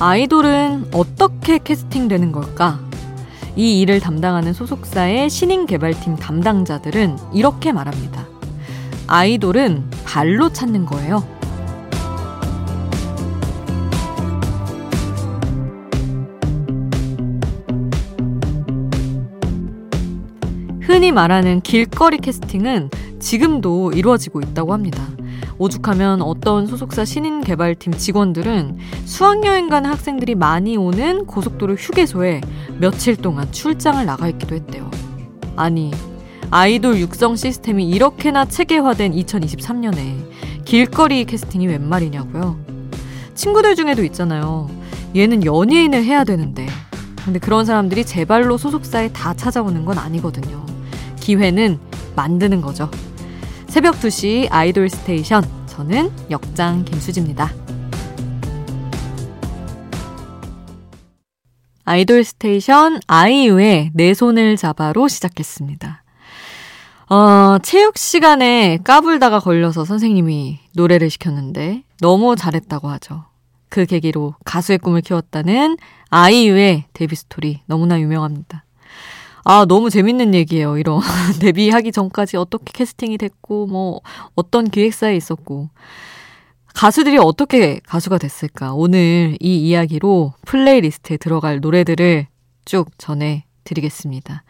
아이돌은 어떻게 캐스팅되는 걸까? 이 일을 담당하는 소속사의 신인 개발팀 담당자들은 이렇게 말합니다. 아이돌은 발로 찾는 거예요. 흔히 말하는 길거리 캐스팅은 지금도 이루어지고 있다고 합니다. 오죽하면 어떤 소속사 신인 개발팀 직원들은 수학여행 가는 학생들이 많이 오는 고속도로 휴게소에 며칠 동안 출장을 나가 있기도 했대요. 아니, 아이돌 육성 시스템이 이렇게나 체계화된 2023년에 길거리 캐스팅이 웬 말이냐고요. 친구들 중에도 있잖아요. 얘는 연예인을 해야 되는데. 근데 그런 사람들이 제 발로 소속사에 다 찾아오는 건 아니거든요. 기회는 만드는 거죠. 새벽 2시 아이돌 스테이션. 저는 역장 김수지입니다. 아이돌 스테이션 아이유의 내 손을 잡아로 시작했습니다. 어, 체육 시간에 까불다가 걸려서 선생님이 노래를 시켰는데 너무 잘했다고 하죠. 그 계기로 가수의 꿈을 키웠다는 아이유의 데뷔 스토리 너무나 유명합니다. 아, 너무 재밌는 얘기예요, 이런. 데뷔하기 전까지 어떻게 캐스팅이 됐고, 뭐, 어떤 기획사에 있었고. 가수들이 어떻게 가수가 됐을까? 오늘 이 이야기로 playlist에 들어갈 노래들을 쭉 전해 드리겠습니다.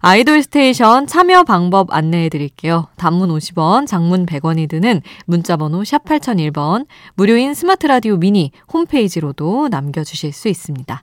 아이돌 스테이션 참여 방법 안내해 드릴게요. 단문 50원, 장문 100원이 드는 문자번호 샵 8001번, 무료인 스마트 라디오 미니 홈페이지로도 남겨주실 수 있습니다.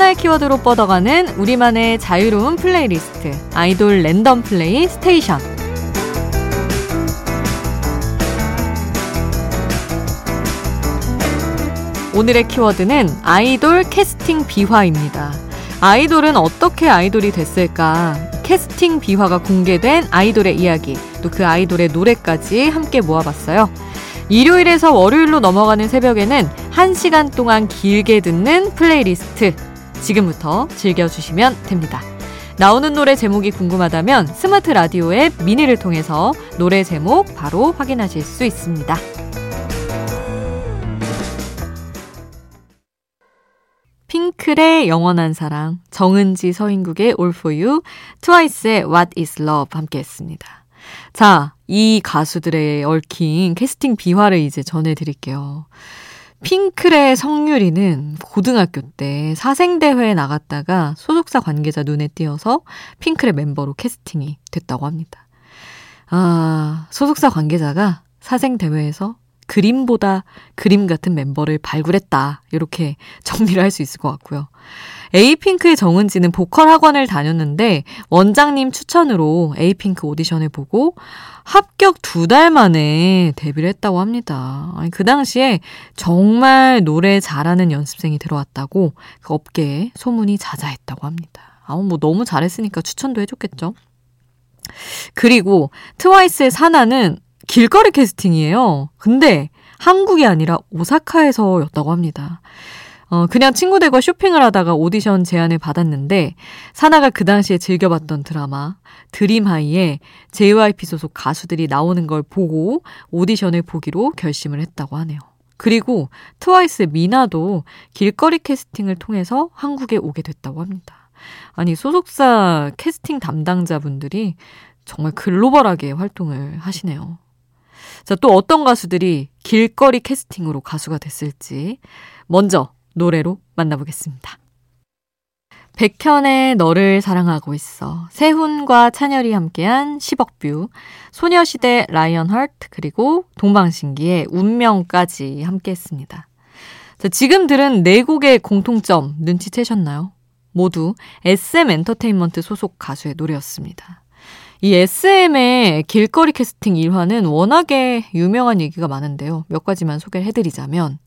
하나의 키워드로 뻗어가는 우리만의 자유로운 플레이리스트 아이돌 랜덤 플레이 스테이션 오늘의 키워드는 아이돌 캐스팅 비화입니다. 아이돌은 어떻게 아이돌이 됐을까? 캐스팅 비화가 공개된 아이돌의 이야기, 또 그 아이돌의 노래까지 함께 모아봤어요. 일요일에서 월요일로 넘어가는 새벽에는 1시간 동안 길게 듣는 플레이리스트 지금부터 즐겨주시면 됩니다. 나오는 노래 제목이 궁금하다면 스마트 라디오 앱 미니를 통해서 노래 제목 바로 확인하실 수 있습니다. 핑클의 영원한 사랑, 정은지 서인국의 All For You, 트와이스의 What Is Love 함께 했습니다. 자, 이 가수들의 얽힌 캐스팅 비화를 이제 전해드릴게요. 핑클의 성유리는 고등학교 때 사생대회에 나갔다가 소속사 관계자 눈에 띄어서 핑클의 멤버로 캐스팅이 됐다고 합니다. 아, 소속사 관계자가 사생대회에서 그림보다 그림 같은 멤버를 발굴했다. 이렇게 정리를 할 수 있을 것 같고요. 에이핑크의 정은지는 보컬 학원을 다녔는데 원장님 추천으로 에이핑크 오디션을 보고 합격 두 달 만에 데뷔를 했다고 합니다. 아니, 그 당시에 정말 노래 잘하는 연습생이 들어왔다고 그 업계에 소문이 자자했다고 합니다. 아우, 뭐 너무 잘했으니까 추천도 해줬겠죠. 그리고 트와이스의 사나는 길거리 캐스팅이에요. 근데 한국이 아니라 오사카에서였다고 합니다. 어, 그냥 친구들과 쇼핑을 하다가 오디션 제안을 받았는데, 사나가 그 당시에 즐겨봤던 드라마, 드림하이에 JYP 소속 가수들이 나오는 걸 보고 오디션을 보기로 결심을 했다고 하네요. 그리고 트와이스 미나도 길거리 캐스팅을 통해서 한국에 오게 됐다고 합니다. 아니, 소속사 캐스팅 담당자분들이 정말 글로벌하게 활동을 하시네요. 자, 또 어떤 가수들이 길거리 캐스팅으로 가수가 됐을지 먼저 노래로 만나보겠습니다. 백현의 너를 사랑하고 있어. 세훈과 찬열이 함께한 10억 뷰. 소녀시대 Lion Heart 그리고 동방신기의 운명까지 함께했습니다. 자, 지금 들은 네 곡의 공통점 눈치채셨나요? 모두 SM 엔터테인먼트 소속 가수의 노래였습니다. 이 SM의 길거리 캐스팅 일화는 워낙에 유명한 얘기가 많은데요. 몇 가지만 소개를 해드리자면,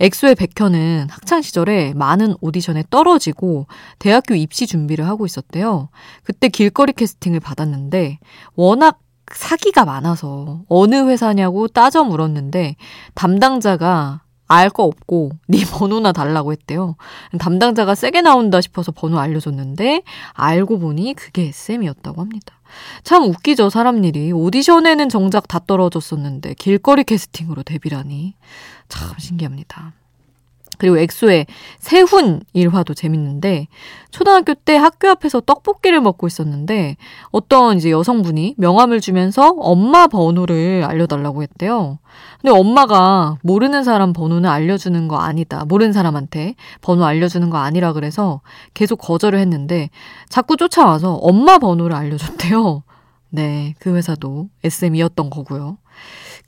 엑소의 백현은 학창시절에 많은 오디션에 떨어지고 대학교 입시 준비를 하고 있었대요. 그때 길거리 캐스팅을 받았는데, 워낙 사기가 많아서 어느 회사냐고 따져 물었는데, 담당자가 알 거 없고 네 번호나 달라고 했대요. 담당자가 세게 나온다 싶어서 번호 알려줬는데 알고 보니 그게 SM이었다고 합니다. 참 웃기죠, 사람 일이. 오디션에는 정작 다 떨어졌었는데 길거리 캐스팅으로 데뷔라니. 참 신기합니다. 그리고 엑소의 세훈 일화도 재밌는데 초등학교 때 학교 앞에서 떡볶이를 먹고 있었는데 어떤 이제 여성분이 명함을 주면서 엄마 번호를 알려달라고 했대요. 근데 엄마가 모르는 사람 번호는 알려주는 거 아니다. 모르는 사람한테 번호 알려주는 거 아니라 그래서 계속 거절을 했는데 자꾸 쫓아와서 엄마 번호를 알려줬대요. 네, 그 회사도 SM이었던 거고요.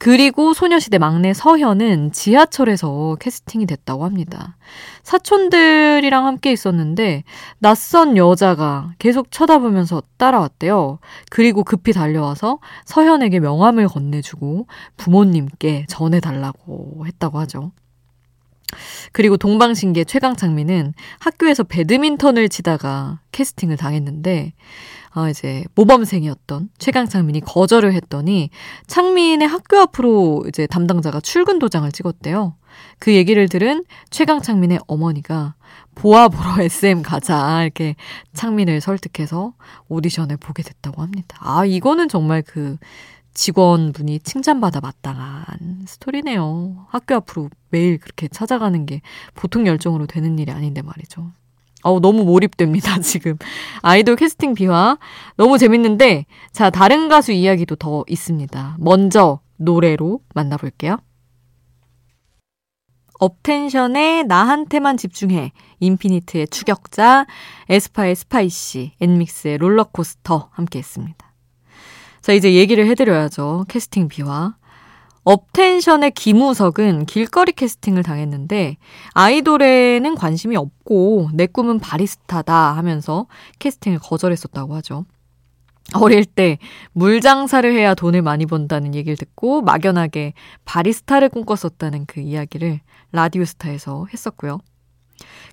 그리고 소녀시대 막내 서현은 지하철에서 캐스팅이 됐다고 합니다. 사촌들이랑 함께 있었는데 낯선 여자가 계속 쳐다보면서 따라왔대요. 그리고 급히 달려와서 서현에게 명함을 건네주고 부모님께 전해달라고 했다고 하죠. 그리고 동방신기의 최강창민은 학교에서 배드민턴을 치다가 캐스팅을 당했는데 어, 이제 모범생이었던 최강창민이 거절을 했더니 창민의 학교 앞으로 이제 담당자가 출근 도장을 찍었대요. 그 얘기를 들은 최강창민의 어머니가 보아 보러 SM 가자 이렇게 창민을 설득해서 오디션을 보게 됐다고 합니다. 아 이거는 정말 그 직원분이 칭찬받아 마땅한 스토리네요. 학교 앞으로 매일 그렇게 찾아가는 게 보통 열정으로 되는 일이 아닌데 말이죠. 어우, 너무 몰입됩니다, 지금. 아이돌 캐스팅 비화. 너무 재밌는데, 자, 다른 가수 이야기도 더 있습니다. 먼저, 노래로 만나볼게요. 업텐션의 나한테만 집중해. 인피니트의 추격자, 에스파의 Spicy, 엔믹스의 롤러코스터 함께 했습니다. 자, 이제 얘기를 해드려야죠. 캐스팅 비화. 업텐션의 김우석은 길거리 캐스팅을 당했는데 아이돌에는 관심이 없고 내 꿈은 바리스타다 하면서 캐스팅을 거절했었다고 하죠. 어릴 때 물장사를 해야 돈을 많이 번다는 얘기를 듣고 막연하게 바리스타를 꿈꿨었다는 그 이야기를 라디오스타에서 했었고요.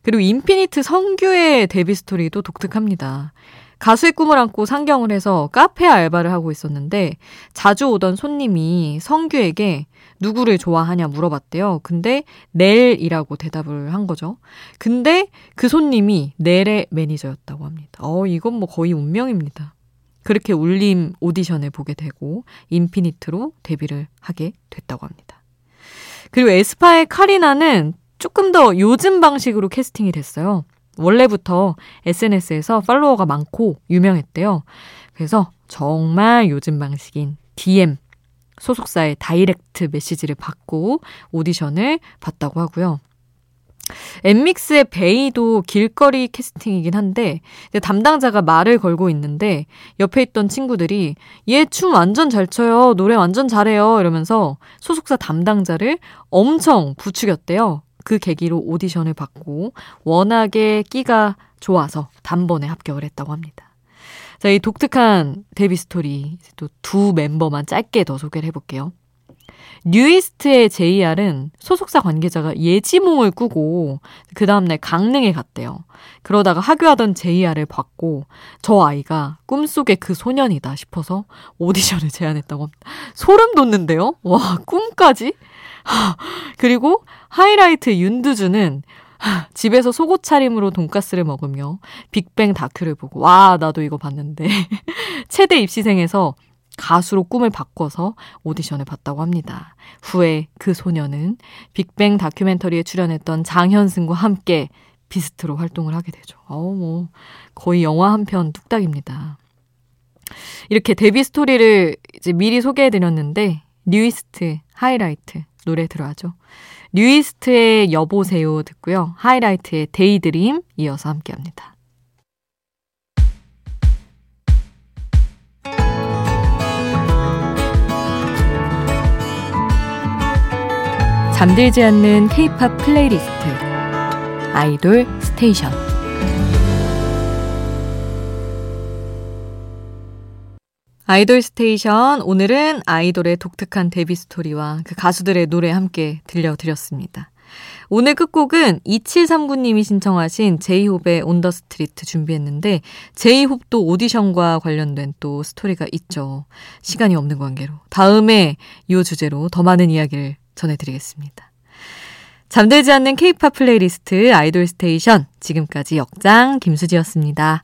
그리고 인피니트 성규의 데뷔 스토리도 독특합니다. 가수의 꿈을 안고 상경을 해서 카페 알바를 하고 있었는데 자주 오던 손님이 성규에게 누구를 좋아하냐 물어봤대요. 근데 넬이라고 대답을 한 거죠. 근데 그 손님이 넬의 매니저였다고 합니다. 어, 이건 뭐 거의 운명입니다. 그렇게 울림 오디션을 보게 되고 인피니트로 데뷔를 하게 됐다고 합니다. 그리고 에스파의 카리나는 조금 더 요즘 방식으로 캐스팅이 됐어요. 원래부터 SNS에서 팔로워가 많고 유명했대요. 그래서 정말 요즘 방식인 DM 소속사의 다이렉트 메시지를 받고 오디션을 봤다고 하고요. 엠믹스의 베이도 길거리 캐스팅이긴 한데 담당자가 말을 걸고 있는데 옆에 있던 친구들이 얘 춤 완전 잘 춰요. 노래 완전 잘해요. 이러면서 소속사 담당자를 엄청 부추겼대요. 그 계기로 오디션을 받고 워낙에 끼가 좋아서 단번에 합격을 했다고 합니다. 자, 이 독특한 데뷔 스토리 또 두 멤버만 짧게 더 소개를 해볼게요. 뉴이스트의 JR은 소속사 관계자가 예지몽을 꾸고 그 다음날 강릉에 갔대요. 그러다가 하교하던 JR을 봤고 저 아이가 꿈속의 그 소년이다 싶어서 오디션을 제안했다고 합니다. 소름 돋는데요? 와, 꿈까지? 그리고 하이라이트 윤두준은 집에서 속옷 차림으로 돈가스를 먹으며 빅뱅 다큐를 보고 와 나도 이거 봤는데 체대 입시생에서 가수로 꿈을 바꿔서 오디션을 봤다고 합니다. 후에 그 소년은 빅뱅 다큐멘터리에 출연했던 장현승과 함께 비스트로 활동을 하게 되죠. 어우 뭐 거의 영화 한 편 뚝딱입니다. 이렇게 데뷔 스토리를 이제 미리 소개해 드렸는데 뉴이스트 하이라이트 노래 들어야죠. 뉴이스트의 여보세요 듣고요. 하이라이트의 Daydream 이어서 함께 합니다. 잠들지 않는 케이팝 플레이리스트 아이돌 스테이션 아이돌 스테이션 오늘은 아이돌의 독특한 데뷔 스토리와 그 가수들의 노래 함께 들려드렸습니다. 오늘 끝곡은 2739님이 신청하신 제이홉의 on the street 준비했는데 제이홉도 오디션과 관련된 또 스토리가 있죠. 시간이 없는 관계로. 다음에 이 주제로 더 많은 이야기를 전해드리겠습니다. 잠들지 않는 케이팝 플레이리스트 아이돌 스테이션 지금까지 역장 김수지였습니다.